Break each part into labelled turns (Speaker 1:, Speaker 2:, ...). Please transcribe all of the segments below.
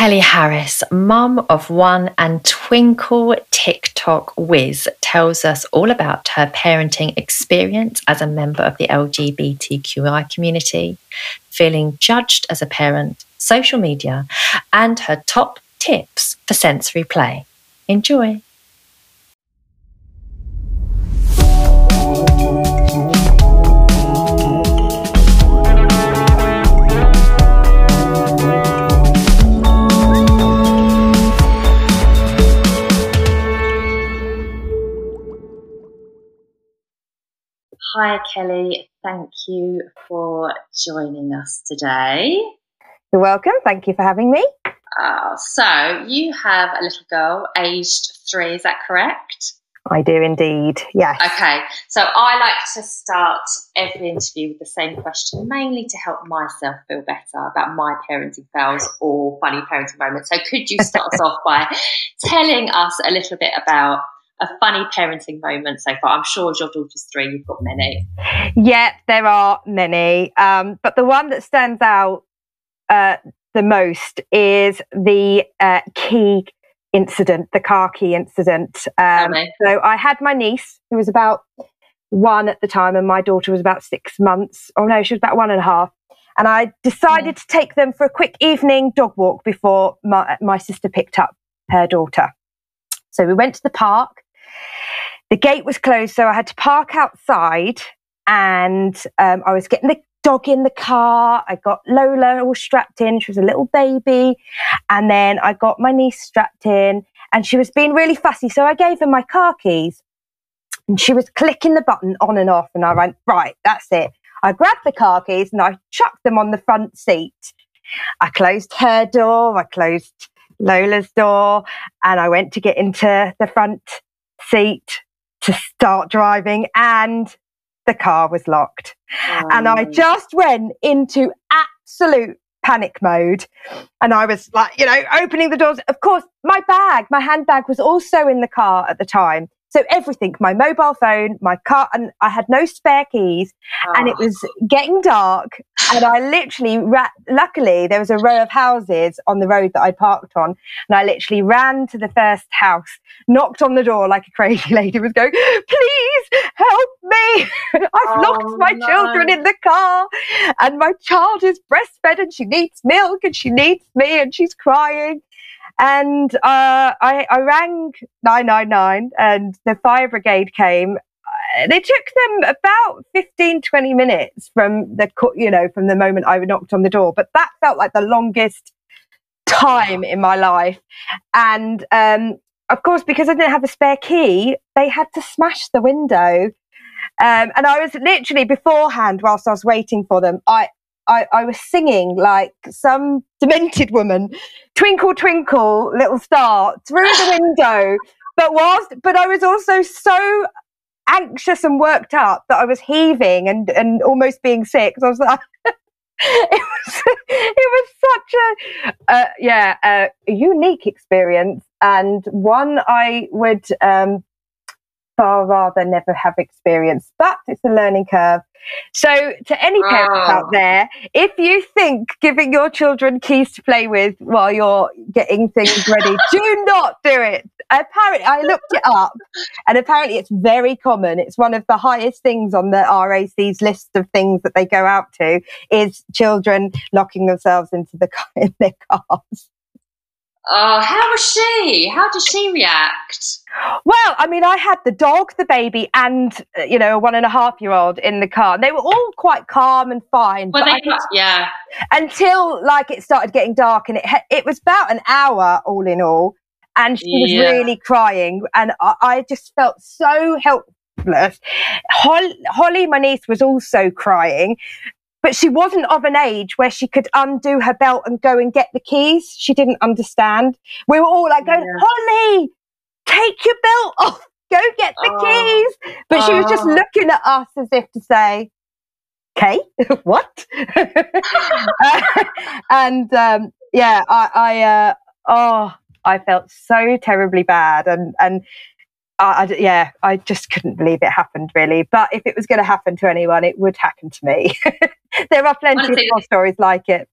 Speaker 1: Kelly Harris, mum of one and Twinkl TikTok whiz, tells us all about her parenting experience as a member of the LGBTQI community, feeling judged as a parent, social media, and her top tips for sensory play. Enjoy. Hi, Kelly. Thank you for joining us today.
Speaker 2: You're welcome. Thank you for having me.
Speaker 1: Uh, so, you have a little girl aged three, is that correct?
Speaker 2: I do indeed, yes.
Speaker 1: Okay, so I like to start every interview with the same question, mainly to help myself feel better about my parenting fails or funny parenting moments. So, could you start us off by telling us a little bit about a funny parenting moment so far? I'm sure as your daughter's three, you've got many.
Speaker 2: Yeah, there are many. Um, but the one that stands out uh, the most is the uh, key incident, the car key incident. Um, so I had my niece, who was about one at the time, and my daughter was about six months. Oh no, she was about one and a half. And I decided to take them for a quick evening dog walk before my, my sister picked up her daughter. So we went to the park the gate was closed, so I had to park outside and um, I was getting the dog in the car. I got Lola all strapped in. She was a little baby. And then I got my niece strapped in and she was being really fussy. So I gave her my car keys and she was clicking the button on and off. And I went, right, that's it. I grabbed the car keys and I chucked them on the front seat. I closed her door. I closed Lola's door and I went to get into the front seat to start driving and the car was locked. Oh. And I just went into absolute panic mode. And I was like, you know, opening the doors. Of course, my bag, my handbag was also in the car at the time. So everything, my mobile phone, my car, and I had no spare keys. Oh. And it ah. was getting dark. And I literally, ra- luckily, there was a row of houses on the road that I parked on. And I literally ran to the first house, knocked on the door like a crazy lady was going, please help me. I've oh, locked my no. children in the car. And my child is breastfed and she needs milk and she needs me and she's crying. And uh, I, I rang 999 and the fire brigade came. Uh, they took them about 15, 20 minutes from the, you know, from the moment I knocked on the door. But that felt like the longest time in my life. And um, of course, because I didn't have a spare key, they had to smash the window. Um, and I was literally beforehand, whilst I was waiting for them, I, I, I was singing like some demented woman, twinkle, twinkle, little star through the window. But whilst, but I was also so anxious and worked up that I was heaving and, and almost being sick. So I was like, it was, it was such a, uh, yeah, a unique experience and one I would, um, far rather never have experienced, but it's a learning curve. So, to any ah. parents oh. out there, if you think giving your children keys to play with while you're getting things ready, do not do it. Apparently, I looked it up, and apparently, it's very common. It's one of the highest things on the RAC's list of things that they go out to is children locking themselves into the car in their cars.
Speaker 1: Oh, how was she? How did she react?
Speaker 2: Well, I mean, I had the dog, the baby, and uh, you know, a one and a half year old in the car. And They were all quite calm and fine.
Speaker 1: Well, they, yeah.
Speaker 2: Until like it started getting dark, and it it was about an hour all in all, and she was yeah. really crying, and I, I just felt so helpless. Holly, Holly, my niece, was also crying, but she wasn't of an age where she could undo her belt and go and get the keys. She didn't understand. We were all like going, yeah. Holly, take your belt off, go get the oh. keys. But oh. she was just oh. looking at us as if to say, okay, what? uh, and um, yeah, I, I uh, oh, I felt so terribly bad. And, and I, I, yeah, I just couldn't believe it happened, really. But if it was going to happen to anyone, it would happen to me. there are plenty Honestly, of stories like it.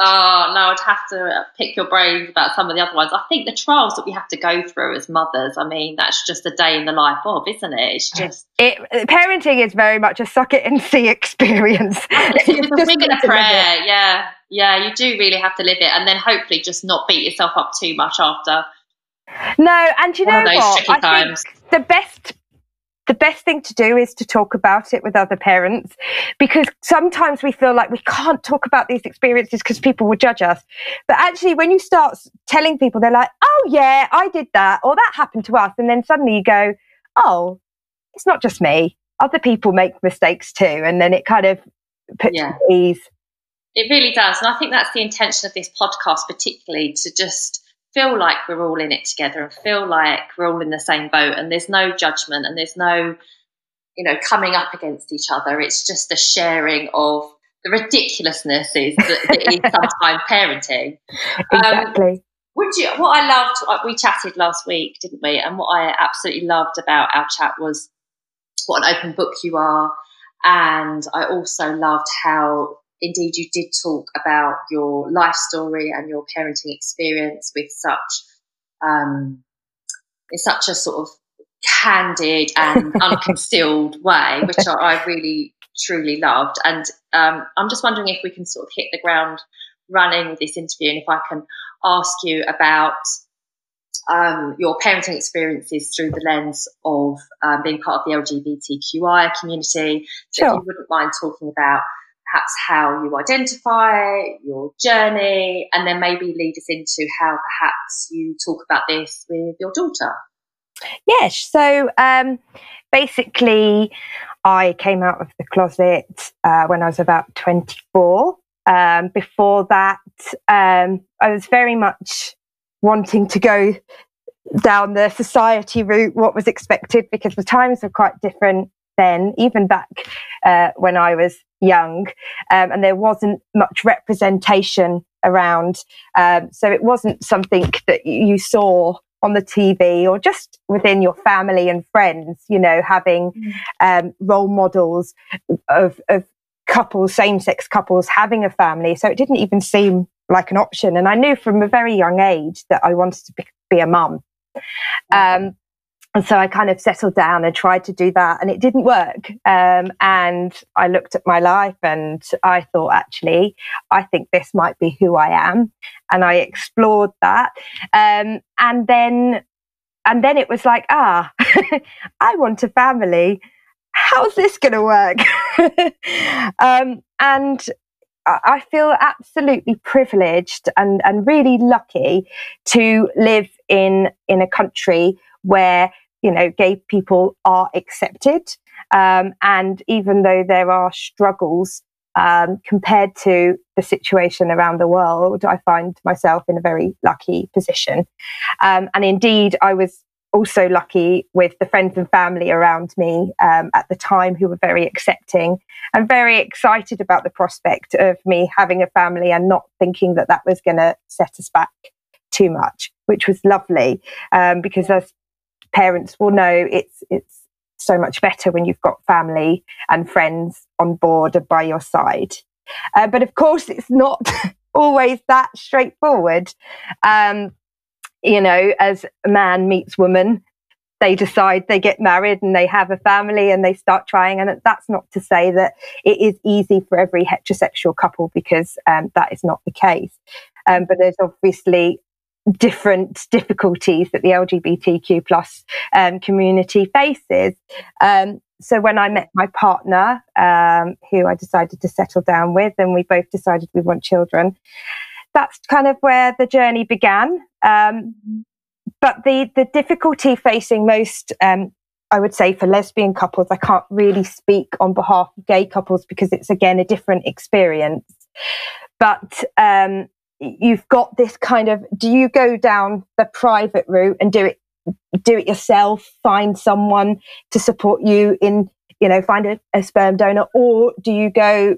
Speaker 1: Oh no, I'd have to pick your brains about some of the other ones. I think the trials that we have to go through as mothers. I mean, that's just a day in the life of, isn't it? It's just
Speaker 2: it. Parenting is very much a suck it and see experience.
Speaker 1: It's a and a prayer. Yeah, yeah. You do really have to live it, and then hopefully just not beat yourself up too much after.
Speaker 2: No, and you know what? I times. think the best the best thing to do is to talk about it with other parents because sometimes we feel like we can't talk about these experiences because people will judge us. But actually, when you start telling people, they're like, oh, yeah, I did that, or that happened to us. And then suddenly you go, oh, it's not just me. Other people make mistakes too. And then it kind of puts yeah. ease.
Speaker 1: It really does. And I think that's the intention of this podcast, particularly to just feel like we're all in it together and feel like we're all in the same boat and there's no judgment and there's no you know coming up against each other. It's just a sharing of the ridiculousnesses that, that is sometimes parenting.
Speaker 2: Um, exactly. um,
Speaker 1: would you what i loved uh, we chatted last week didn't we? And what i absolutely loved about our chat was what an open book you are. And i also loved how indeed you did talk about your life story and your parenting experience with such um, in such a sort of candid and unconcealed way, which I, I, really truly loved. And um, I'm just wondering if we can sort of hit the ground running with this interview, and if I can ask you about um, your parenting experiences through the lens of um, being part of the LGBTQI community. So, sure. if you wouldn't mind talking about perhaps how you identify, your journey, and then maybe lead us into how perhaps you talk about this with your daughter.
Speaker 2: Yes. So um, basically, I came out of the closet uh, when I was about 24. Um, before that, um, I was very much wanting to go down the society route, what was expected, because the times were quite different then, even back uh, when I was young, um, and there wasn't much representation around. Um, so it wasn't something that you saw on the TV or just within your family and friends, you know, having mm. um, role models of, of couples, same sex couples having a family. So it didn't even seem like an option. And I knew from a very young age that I wanted to be, be a mum. Um, and so I kind of settled down and tried to do that, and it didn't work. Um, and I looked at my life and I thought, actually, I think this might be who I am. And I explored that. Um, and then, and then it was like, ah, I want a family. How's this going to work? um, and I feel absolutely privileged and, and really lucky to live in in a country where you know, gay people are accepted. Um, and even though there are struggles um, compared to the situation around the world, I find myself in a very lucky position. Um, and indeed, I was also lucky with the friends and family around me um, at the time who were very accepting and very excited about the prospect of me having a family and not thinking that that was going to set us back too much, which was lovely um, because as parents will know it's it's so much better when you've got family and friends on board and by your side. Uh, but of course, it's not always that straightforward. Um, you know, as a man meets woman, they decide they get married and they have a family and they start trying. And that's not to say that it is easy for every heterosexual couple because um, that is not the case. Um, but there's obviously different difficulties that the LGBTQ plus um, community faces. Um, so when I met my partner, um, who I decided to settle down with, and we both decided we want children, that's kind of where the journey began. Um, but the the difficulty facing most um, I would say for lesbian couples, I can't really speak on behalf of gay couples because it's again a different experience. But um, you've got this kind of do you go down the private route and do it do it yourself find someone to support you in you know find a, a sperm donor or do you go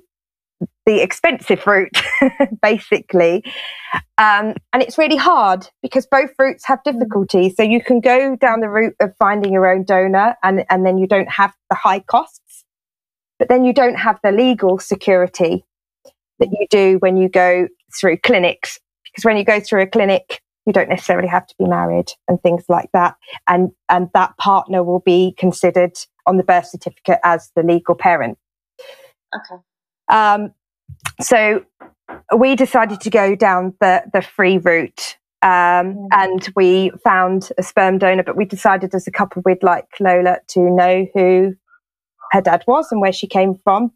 Speaker 2: the expensive route basically um, and it's really hard because both routes have mm. difficulties so you can go down the route of finding your own donor and, and then you don't have the high costs but then you don't have the legal security that you do when you go through clinics because when you go through a clinic, you don't necessarily have to be married and things like that. And, and that partner will be considered on the birth certificate as the legal parent.
Speaker 1: Okay.
Speaker 2: Um, so we decided to go down the, the free route. Um, mm. and we found a sperm donor, but we decided as a couple we'd like Lola to know who her dad was and where she came from.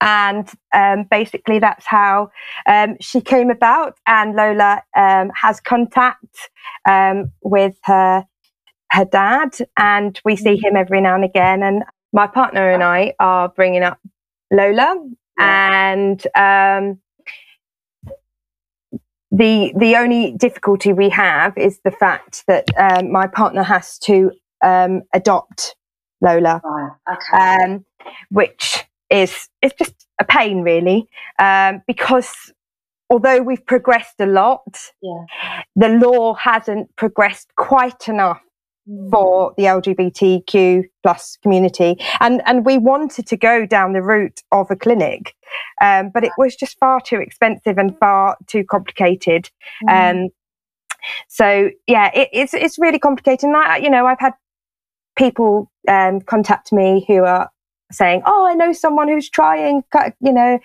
Speaker 2: And um, basically, that's how um, she came about. And Lola um, has contact um, with her her dad, and we see him every now and again. And my partner and I are bringing up Lola, and um, the the only difficulty we have is the fact that um, my partner has to adopt Lola,
Speaker 1: right. okay.
Speaker 2: which is it's just a pain really um, because although we've progressed a lot
Speaker 1: yeah.
Speaker 2: the law hasn't progressed quite enough mm. for the lgbtq plus community and and we wanted to go down the route of a clinic um, but it was just far too expensive and far too complicated mm. um, so yeah it, it's it's really complicated and I, you know i've had people um, contact me who are saying, "Oh, I know someone who's trying, you know,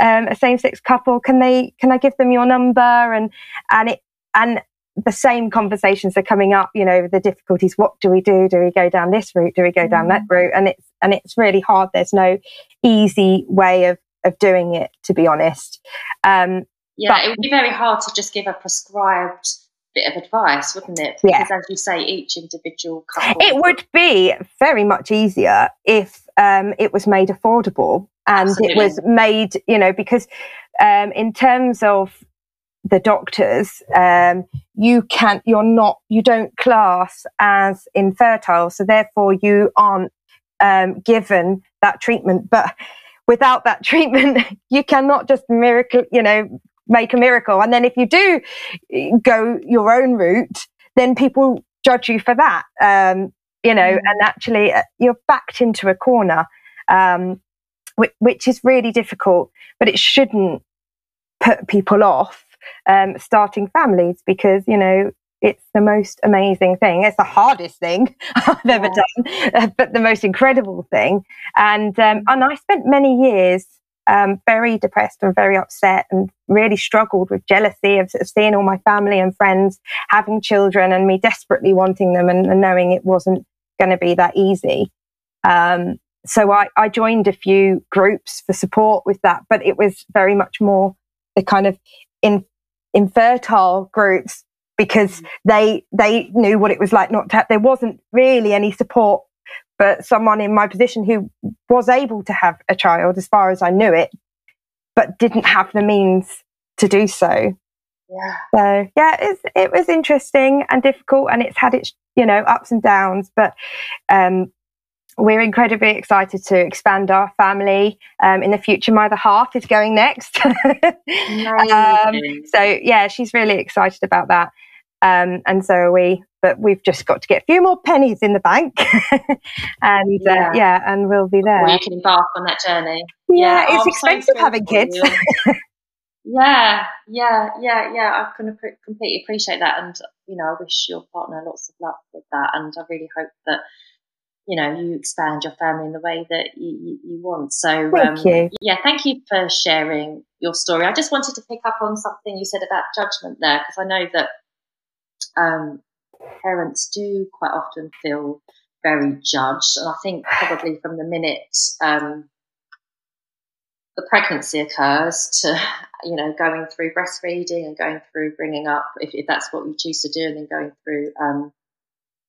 Speaker 2: um, a same-sex couple. Can they? Can I give them your number?" And and it and the same conversations are coming up. You know, the difficulties. What do we do? Do we go down this route? Do we go down that mm. route? And it's and it's really hard. There's no easy way of of doing it, to be honest. Um,
Speaker 1: yeah, but, it would be very hard to just give a prescribed bit of advice, wouldn't it? Because yeah. as you say, each individual couple.
Speaker 2: It would be very much easier if um, it was made affordable and Absolutely. it was made, you know, because um, in terms of the doctors, um, you can't, you're not, you don't class as infertile, so therefore you aren't um, given that treatment. But without that treatment, you cannot just miracle, you know, make a miracle. And then if you do go your own route, then people judge you for that. Um, you know, mm. and actually uh, you're backed into a corner, um, which, which, is really difficult, but it shouldn't put people off um, starting families because, you know, it's the most amazing thing. It's the hardest thing I've yeah. ever done, uh, but the most incredible thing. And um, and I spent many years um, very depressed and very upset and really struggled with jealousy of, of seeing all my family and friends having children and me desperately wanting them and, and knowing it wasn't going to be that easy. Um, so I, I joined a few groups for support with that, but it was very much more the kind of in, infertile groups because mm. they they knew what it was like not to have, there wasn't really any support but someone in my position who was able to have a child as far as I knew it, but didn't have the means to do so.
Speaker 1: Yeah.
Speaker 2: So yeah, it's, it was interesting and difficult, and it's had its you know ups and downs. But um, we're incredibly excited to expand our family um, in the future. My other half is going next, um, so yeah, she's really excited about that. Um, and so are we, but we've just got to get a few more pennies in the bank, and uh, yeah. Uh, yeah. and we'll be there.
Speaker 1: Well, you can embark on that journey.
Speaker 2: Yeah, yeah. it's oh, expensive so having kids.
Speaker 1: yeah, yeah, yeah, yeah. I can completely appreciate that, and you know, I wish your partner lots of luck with that, and I really hope that you know you expand your family in the way that you, you, want. So,
Speaker 2: thank um, you.
Speaker 1: Yeah, thank you for sharing your story. I just wanted to pick up on something you said about judgment there, because I know that um, parents do quite often feel very judged. And I think probably from the minute um, the pregnancy occurs to, you know, going through breastfeeding and going through bringing up, if, if that's what you choose to do, and then going through, um,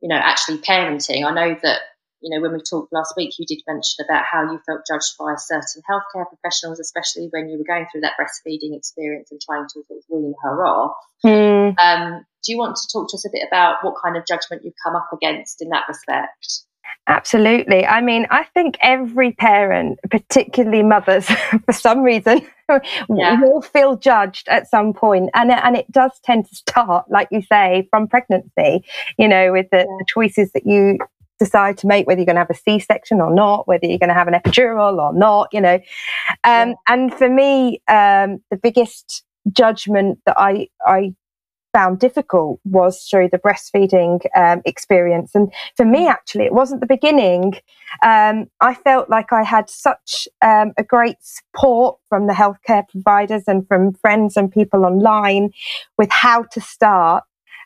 Speaker 1: you know, actually parenting. I know that you know, when we talked last week, you did mention about how you felt judged by certain healthcare professionals, especially when you were going through that breastfeeding experience and trying to sort of wean her off.
Speaker 2: Mm.
Speaker 1: Um, do you want to talk to us a bit about what kind of judgment you've come up against in that respect?
Speaker 2: Absolutely. I mean, I think every parent, particularly mothers, for some reason, yeah. will feel judged at some point, and and it does tend to start, like you say, from pregnancy. You know, with the, yeah. the choices that you decide to make whether you're going to have a C-section or not, whether you're going to have an epidural or not, you know. Um. And for me, um, the biggest judgment that I, I found difficult was through the breastfeeding um, experience. And for me, actually, it wasn't the beginning. Um, I felt like I had such um, a great support from the healthcare providers and from friends and people online with how to start.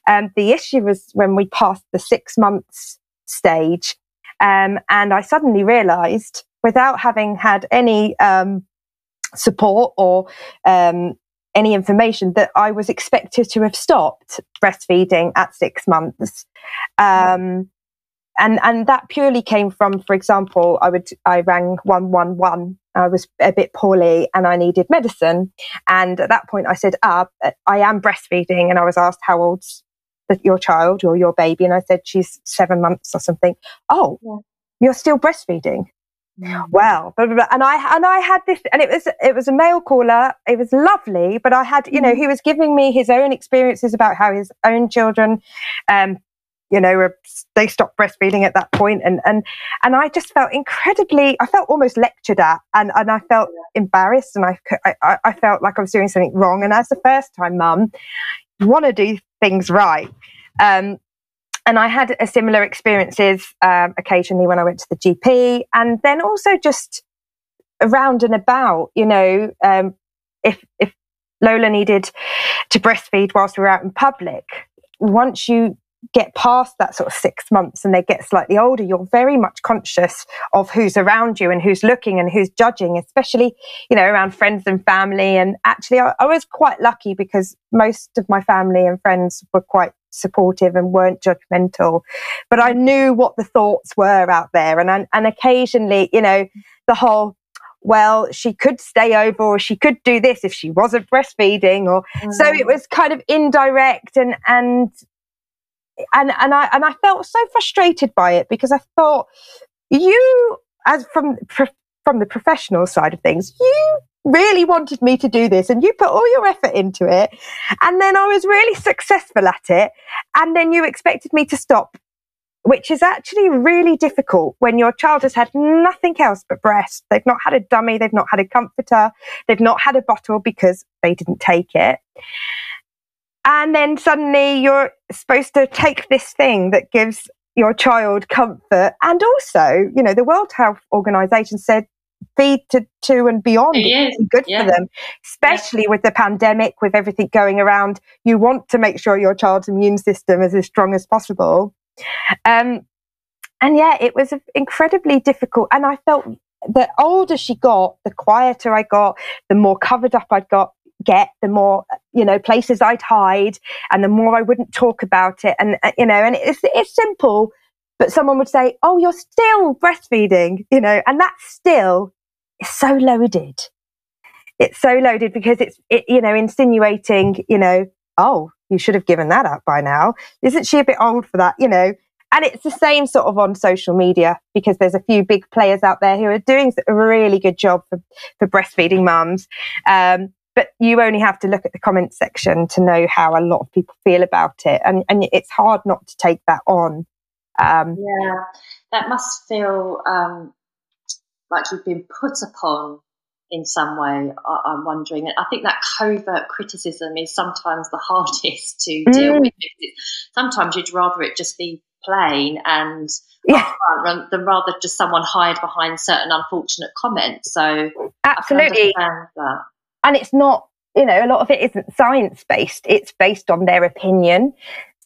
Speaker 2: Um, the issue was when we passed the six months stage. Um, and I suddenly realized, without having had any um, support or um, any information that I was expected to have stopped breastfeeding at six months. Um, and and that purely came from, for example, I would I rang one one one. I was a bit poorly and I needed medicine, and at that point I said, "Ah, I am breastfeeding," and I was asked how old's your child or your baby, and I said she's seven months or something. Oh, yeah. you're still breastfeeding? Mm. well blah, blah, blah. and i and i had this and it was it was a male caller it was lovely but i had you know mm. he was giving me his own experiences about how his own children um you know they stopped breastfeeding at that point and and and i just felt incredibly i felt almost lectured at and and i felt embarrassed and i i, I felt like i was doing something wrong and as a first time mum want to do things right um and I had a similar experiences um, occasionally when I went to the GP, and then also just around and about. You know, um, if if Lola needed to breastfeed whilst we were out in public, once you get past that sort of six months and they get slightly older, you're very much conscious of who's around you and who's looking and who's judging, especially, you know, around friends and family. And actually, I, I was quite lucky because most of my family and friends were quite supportive and weren't judgmental. But I knew what the thoughts were out there. And, and and occasionally, you know, the whole, well, she could stay over or she could do this if she wasn't breastfeeding or mm. so it was kind of indirect and and and and I and I felt so frustrated by it because I thought you as from from the professional side of things, you really wanted me to do this and you put all your effort into it. And then I was really successful at it. And then you expected me to stop, which is actually really difficult when your child has had nothing else but breast. They've not had a dummy. They've not had a comforter. They've not had a bottle because they didn't take it. And then suddenly you're supposed to take this thing that gives your child comfort. And also, you know, the World Health Organization said feed to two and beyond. It's good yeah. for them, especially yeah. with the pandemic, with everything going around. You want to make sure your child's immune system is as strong as possible. Um, and yeah, it was incredibly difficult. And I felt the older she got, the quieter I got, the more covered up I'd got get the more you know places i'd hide and the more i wouldn't talk about it and uh, you know and it's it's simple but someone would say, Oh, you're still breastfeeding, you know, and that still is so loaded. It's so loaded because it's, it, you know, insinuating, you know, oh, you should have given that up by now. Isn't she a bit old for that? You know, and it's the same sort of on social media because there's a few big players out there who are doing a really good job for, for breastfeeding mums. Um, but you only have to look at the comment section to know how a lot of people feel about it. And, and it's hard not to take that on.
Speaker 1: Um, yeah, that must feel um, like you've been put upon in some way. I, am wondering. I think that covert criticism is sometimes the hardest to deal mm. with. Sometimes you'd rather it just be plain and yeah. than rather just someone hide behind certain unfortunate comments. So
Speaker 2: absolutely, and it's not. You know, a lot of it isn't science based. It's based on their opinion.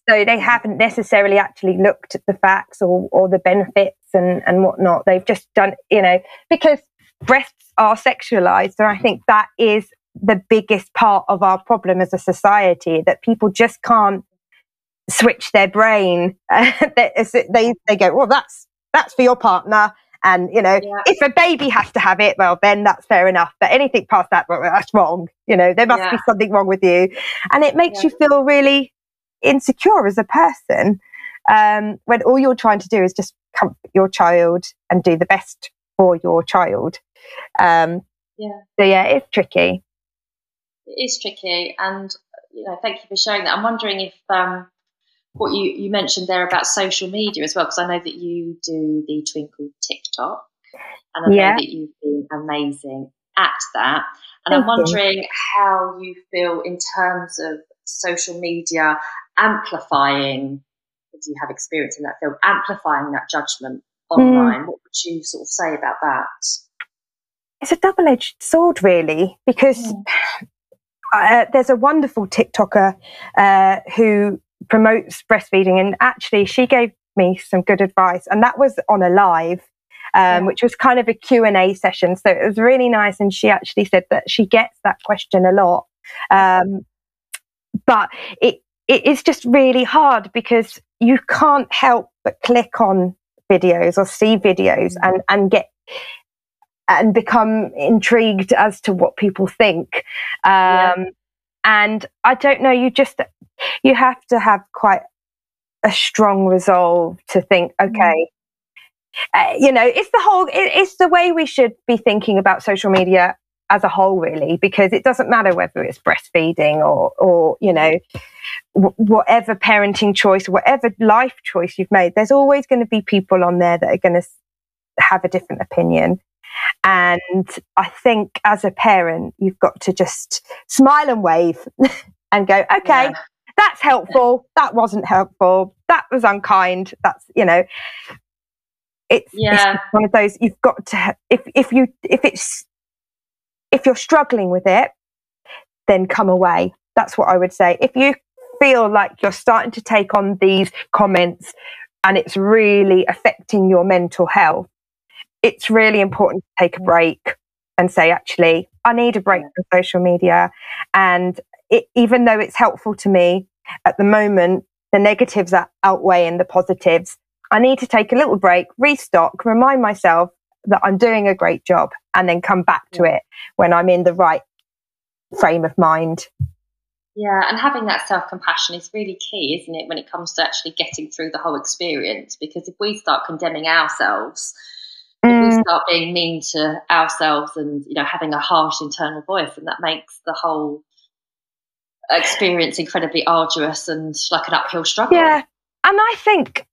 Speaker 2: So they haven't necessarily actually looked at the facts or, or the benefits and, and whatnot. They've just done, you know, because breasts are sexualized. And I think that is the biggest part of our problem as a society that people just can't switch their brain. they, they go, well, that's, that's for your partner. And, you know, yeah. if a baby has to have it, well, then that's fair enough. But anything past that, well, that's wrong. You know, there must yeah. be something wrong with you. And it makes yeah. you feel really insecure as a person um, when all you're trying to do is just comfort your child and do the best for your child. Um, yeah. So yeah, it's tricky.
Speaker 1: It is tricky, and you know, thank you for sharing that. I'm wondering if um, what you you mentioned there about social media as well, because I know that you do the Twinkl TikTok, and I yeah. know that you've been amazing at that. And Thank I'm wondering you. how you feel in terms of social media amplifying, do you have experience in that field, amplifying that judgment online? Mm. What would you sort of say about that?
Speaker 2: It's a double edged sword, really, because mm. uh, there's a wonderful TikToker uh, who promotes breastfeeding, and actually, she gave me some good advice, and that was on a live. Um, yeah. which was kind of a q&a session so it was really nice and she actually said that she gets that question a lot um, but it it is just really hard because you can't help but click on videos or see videos mm-hmm. and and get and become intrigued as to what people think um, yeah. And i don't know you just you have to have quite a strong resolve to think mm-hmm. okay uh, you know it's the whole it, it's the way we should be thinking about social media as a whole really because it doesn't matter whether it's breastfeeding or or you know w- whatever parenting choice whatever life choice you've made there's always going to be people on there that are going to have a different opinion and i think as a parent you've got to just smile and wave and go okay yeah. that's helpful that wasn't helpful that was unkind that's you know it's, yeah. it's one of those you've got to if if you if it's if you're struggling with it, then come away. That's what I would say. If you feel like you're starting to take on these comments and it's really affecting your mental health, it's really important to take a mm. break and say, actually, I need a break from social media. And it, even though it's helpful to me at the moment, the negatives are outweighing the positives. I need to take a little break, restock, remind myself that I'm doing a great job and then come back to it when I'm in the right frame of mind.
Speaker 1: Yeah, and having that self compassion is really key, isn't it, when it comes to actually getting through the whole experience? Because if we start condemning ourselves, mm. we start being mean to ourselves and you know having a harsh internal voice, and that makes the whole experience incredibly arduous and like an uphill struggle.
Speaker 2: Yeah, and I think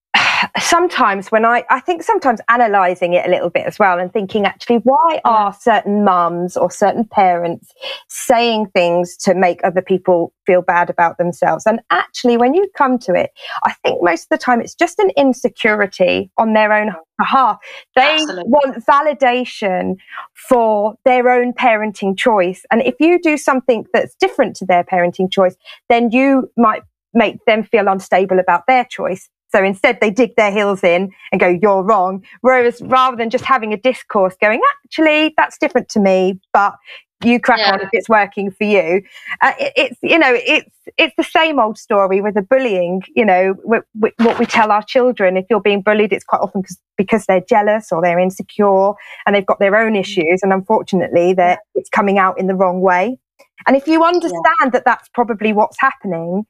Speaker 2: sometimes when I, I think sometimes analysing it a little bit as well and thinking actually, why are certain mums or certain parents saying things to make other people feel bad about themselves? And actually, when you come to it, I think most of the time it's just an insecurity on their own behalf. They Absolutely. want validation for their own parenting choice. And if you do something that's different to their parenting choice, then you might make them feel unstable about their choice. So instead, they dig their heels in and go, You're wrong. Whereas rather than just having a discourse going, Actually, that's different to me, but you crack yeah. on if it's working for you. Uh, it, it's you know it's it's the same old story with the bullying. You know w- w- what we tell our children. If you're being bullied, it's quite often because they're jealous or they're insecure and they've got their own mm. issues. And unfortunately, that it's coming out in the wrong way. And if you understand yeah. that that's probably what's happening,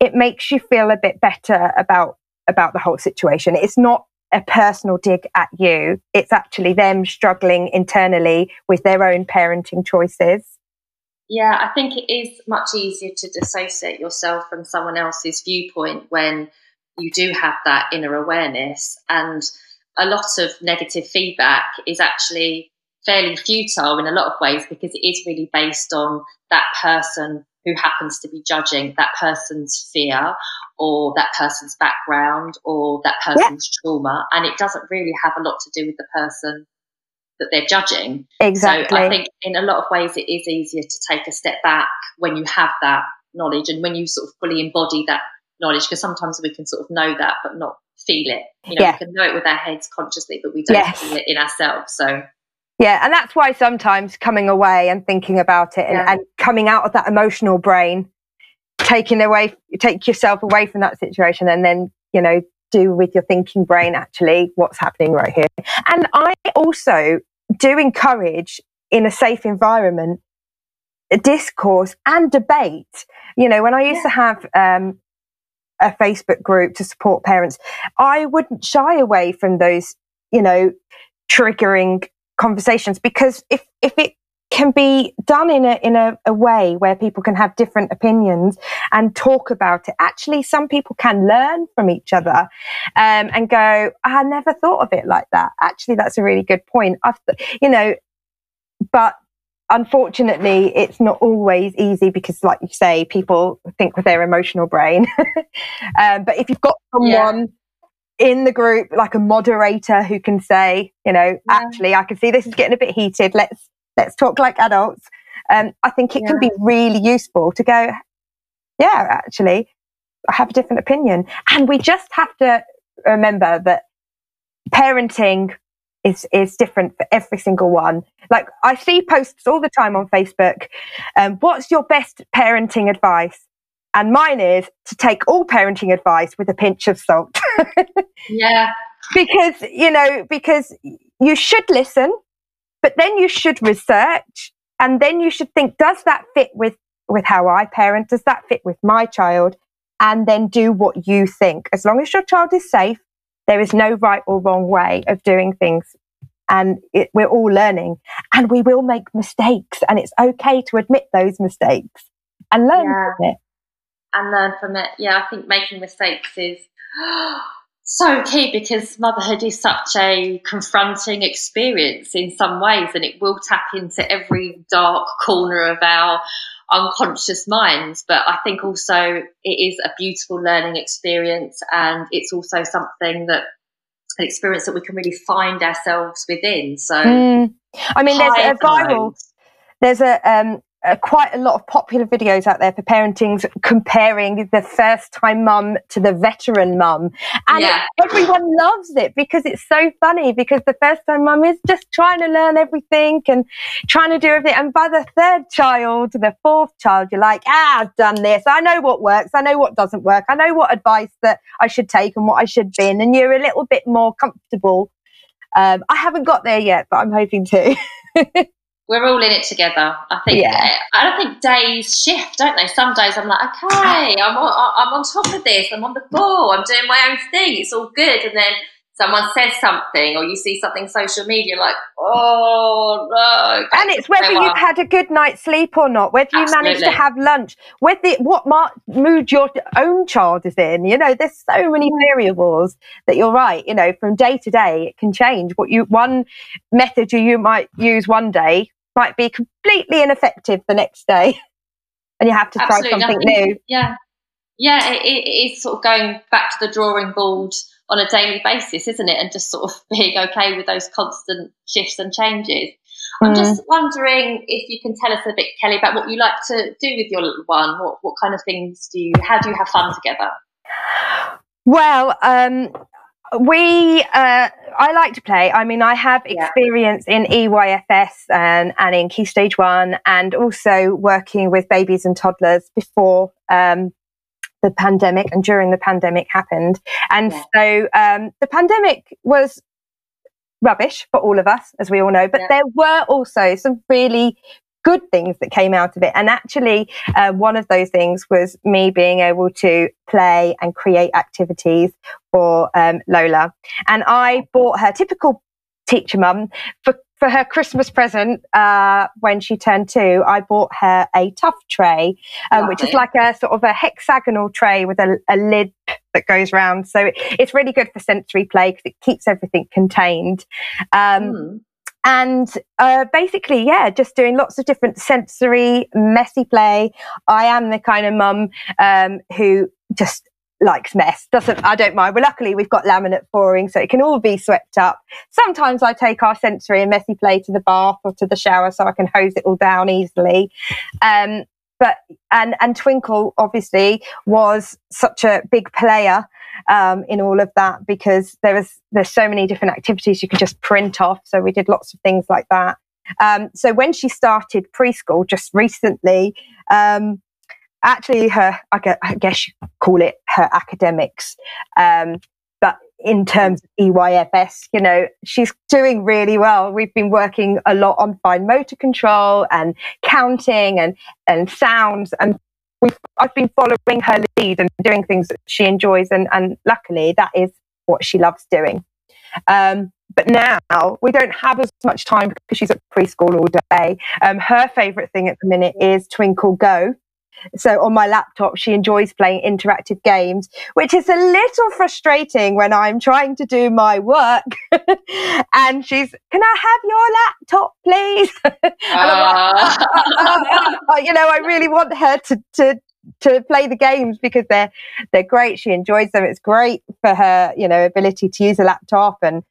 Speaker 2: it makes you feel a bit better about about the whole situation. It's not a personal dig at you. It's actually them struggling internally with their own parenting choices.
Speaker 1: Yeah, I think it is much easier to dissociate yourself from someone else's viewpoint when you do have that inner awareness. And a lot of negative feedback is actually fairly futile in a lot of ways because it is really based on that person who happens to be judging that person's fear or that person's background or that person's yeah. trauma. And it doesn't really have a lot to do with the person that they're judging.
Speaker 2: Exactly.
Speaker 1: So I think in a lot of ways it is easier to take a step back when you have that knowledge and when you sort of fully embody that knowledge, because sometimes we can sort of know that but not feel it. You know, yeah. we can know it with our heads consciously, but we don't yes. feel it in ourselves. So
Speaker 2: yeah, and that's why sometimes coming away and thinking about it and, yeah. and coming out of that emotional brain, taking away, take yourself away from that situation, and then you know do with your thinking brain actually what's happening right here. And I also do encourage in a safe environment discourse and debate. You know, when I used yeah. to have um, a Facebook group to support parents, I wouldn't shy away from those, you know, triggering conversations because if if it can be done in a in a, a, way where people can have different opinions and talk about it. Actually, some people can learn from each other um, and go, "I never thought of it like that." Actually, that's a really good point. I've, you know, but unfortunately, it's not always easy because, like you say, people think with their emotional brain. um, but if you've got someone yeah. In the group, like a moderator who can say, you know, yeah. actually, I can see this is getting a bit heated. Let's let's talk like adults. Um, I think it yeah. can be really useful to go, yeah, actually, I have a different opinion. And we just have to remember that parenting is is different for every single one. Like I see posts all the time on Facebook. Um, what's your best parenting advice? And mine is to take all parenting advice with a pinch of salt.
Speaker 1: yeah.
Speaker 2: Because, you know, because you should listen, but then you should research and then you should think, does that fit with, with how I parent? Does that fit with my child? And then do what you think. As long as your child is safe, there is no right or wrong way of doing things. And it, we're all learning and we will make mistakes and it's okay to admit those mistakes and learn yeah. from it.
Speaker 1: And learn from it. Yeah, I think making mistakes is so key because motherhood is such a confronting experience in some ways and it will tap into every dark corner of our unconscious minds. But I think also it is a beautiful learning experience and it's also something that an experience that we can really find ourselves within. So, mm.
Speaker 2: I mean, there's a viral, there's a um, uh, quite a lot of popular videos out there for parenting comparing the first time mum to the veteran mum. And yeah. everyone loves it because it's so funny because the first time mum is just trying to learn everything and trying to do everything. And by the third child, the fourth child, you're like, ah, I've done this. I know what works. I know what doesn't work. I know what advice that I should take and what I should bin. And you're a little bit more comfortable. Um, I haven't got there yet, but I'm hoping to.
Speaker 1: we're all in it together. I think. Yeah. I don't think days shift, don't they? Some days I'm like, okay, I'm on, I'm on top of this. I'm on the ball. I'm doing my own thing. It's all good. And then someone says something, or you see something social media, like, oh no.
Speaker 2: And it's whether you've had a good night's sleep or not, whether you Absolutely. managed to have lunch, whether what mood your own child is in. You know, there's so many variables that you're right. You know, from day to day, it can change. What you one method you, you might use one day might be completely ineffective the next day. And you have to try Absolutely something new.
Speaker 1: Yeah. Yeah, it, it is sort of going back to the drawing board on a daily basis, isn't it? And just sort of being okay with those constant shifts and changes. Mm. I'm just wondering if you can tell us a bit, Kelly, about what you like to do with your little one. What, what kind of things do you, how do you have fun together?
Speaker 2: Well, um, we uh, I like to play. I mean, I have experience yeah. in EYFS and and in Key Stage One, and also working with babies and toddlers before um, the pandemic and during the pandemic happened. And yeah. so um, the pandemic was rubbish for all of us, as we all know, but yeah. there were also some really good things that came out of it. And actually, uh, one of those things was me being able to play and create activities for um, Lola. And I bought her typical teacher mum for for her Christmas present uh, when she turned two, I bought her a tough tray, um, which is like a sort of a hexagonal tray with a, a lid that goes round. So it's really good for sensory play because it keeps everything contained. Um, mm and uh, basically, yeah, just doing lots of different sensory, messy play. I am the kind of mum um, who just likes mess. Doesn't I don't mind. Well, luckily we've got laminate flooring, so it can all be swept up. Sometimes I take our sensory and messy play to the bath or to the shower, so I can hose it all down easily. Um, but and and Twinkl obviously was such a big player um, in all of that because there was there's so many different activities you could just print off. So we did lots of things like that. Um, so when she started preschool just recently, um, actually her I guess you call it her academics. Um, but in terms of EYFS, you know, she's doing really well. We've been working a lot on fine motor control and counting and, and sounds and we've, I've been following her lead and doing things that she enjoys. And, and luckily that is what she loves doing. Um, but now we don't have as much time because she's at preschool all day. Um, her favorite thing at the minute is Twinkl Go. So on my laptop, she enjoys playing interactive games, which is a little frustrating when I'm trying to do my work. and she's, can I have your laptop, please? like, ah. you know, I really want her to, to to play the games because they're they're great. She enjoys them. It's great for her, you know, ability to use a laptop and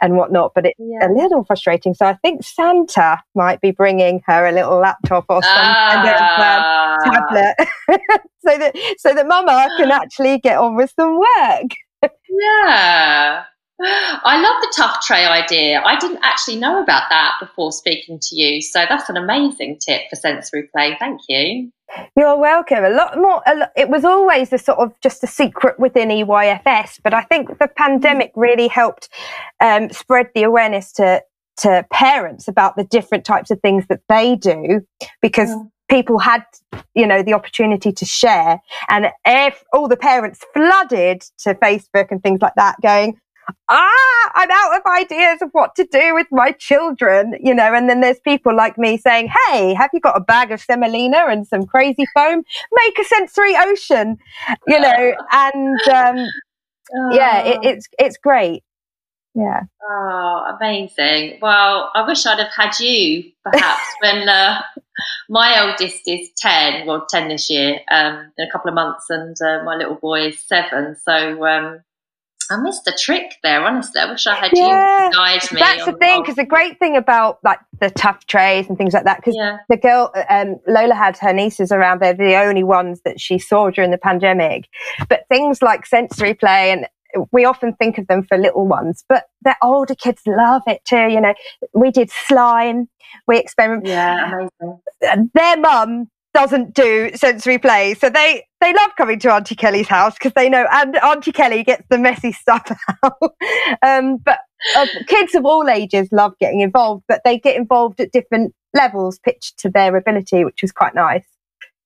Speaker 2: and whatnot. But it's yeah. a little frustrating. So I think Santa might be bringing her a little laptop or some kind of um, tablet, so that so that Mama can actually get on with some work.
Speaker 1: yeah. I love the tough tray idea. I didn't actually know about that before speaking to you. So that's an amazing tip for sensory play. Thank you.
Speaker 2: You're welcome. A lot more. A lot, it was always a sort of just a secret within EYFS, but I think the pandemic really helped um, spread the awareness to to parents about the different types of things that they do because. Yeah. People had, you know, the opportunity to share, and if all the parents flooded to Facebook and things like that, going, ah, I'm out of ideas of what to do with my children, you know. And then there's people like me saying, hey, have you got a bag of semolina and some crazy foam? Make a sensory ocean, you know. And um, yeah, it, it's it's great. Yeah.
Speaker 1: Oh, amazing. Well, I wish I'd have had you perhaps when uh, my oldest is 10, well, 10 this year, um, in a couple of months, and uh, my little boy is seven. So, um, I missed a trick there, honestly. I wish I had yeah, you to guide me.
Speaker 2: That's the thing, because the great thing about like the tough trays and things like that, because yeah. the girl, um, Lola had her nieces around, they're the only ones that she saw during the pandemic. But things like sensory play and we often think of them for little ones, but the older kids love it too. You know, we did slime, we experimented.
Speaker 1: Yeah, amazing.
Speaker 2: Their mum doesn't do sensory play. So they, they love coming to Auntie Kelly's house because they know, and Auntie Kelly gets the messy stuff out. um, but uh, kids of all ages love getting involved, but they get involved at different levels pitched to their ability, which is quite nice.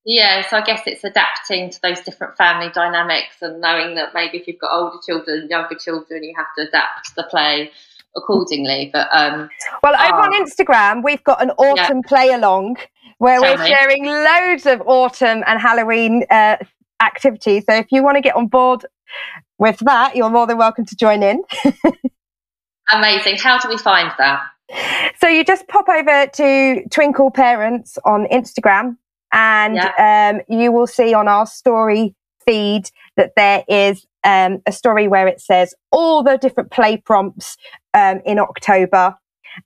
Speaker 1: Yeah, so I guess it's adapting to those different family dynamics and knowing that maybe if you've got older children, younger children, you have to adapt the play accordingly. But um,
Speaker 2: well, over on ah. Instagram, we've got an autumn yeah. play along where Tell we're me. sharing loads of autumn and Halloween uh, activities. So if you want to get on board with that, you're more than welcome to join in.
Speaker 1: Amazing. How do we find that?
Speaker 2: So you just pop over to Twinkl Parents on Instagram and yeah. um, you will see on our story feed that there is um, a story where it says all the different play prompts um, in October.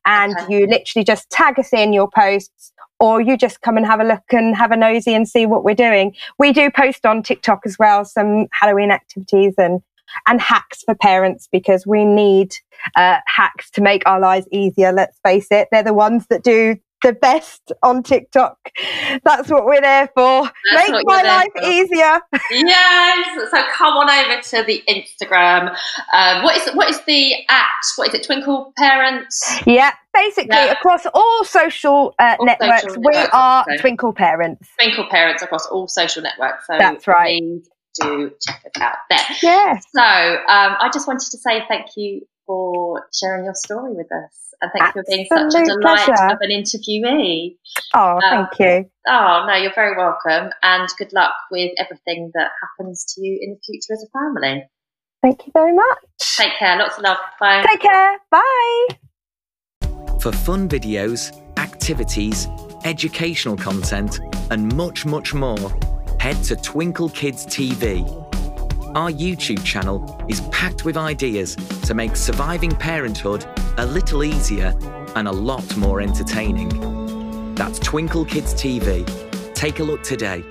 Speaker 2: And okay. you literally just tag us in your posts or you just come and have a look and have a nosy and see what we're doing. We do post on TikTok as well some Halloween activities and and hacks for parents because we need uh, hacks to make our lives easier. Let's face it, they're the ones that do the best on TikTok. That's what we're there for. That's Make my life for. easier.
Speaker 1: yes. So come on over to the Instagram. Um, what is what is the at? What is it? Twinkl Parents.
Speaker 2: Yeah. Basically, yeah. across all social, uh, all networks, social we networks, are so. Twinkl Parents.
Speaker 1: Twinkl Parents across all social networks. So
Speaker 2: that's right.
Speaker 1: Do check us out there.
Speaker 2: Yeah.
Speaker 1: So um, I just wanted to say thank you for sharing your story with us and thank you for being such a delight pleasure. of an interviewee.
Speaker 2: Oh, um, thank you.
Speaker 1: Oh, no, you're very welcome. And good luck with everything that happens to you in the future as a family.
Speaker 2: Thank you very much.
Speaker 1: Take care. Lots of love. Bye.
Speaker 2: Take care. Bye.
Speaker 3: For fun videos, activities, educational content, and much, much more, head to Twinkl Kids TV our YouTube channel is packed with ideas to make surviving parenthood a little easier and a lot more entertaining. That's Twinkl Kids TV. Take a look today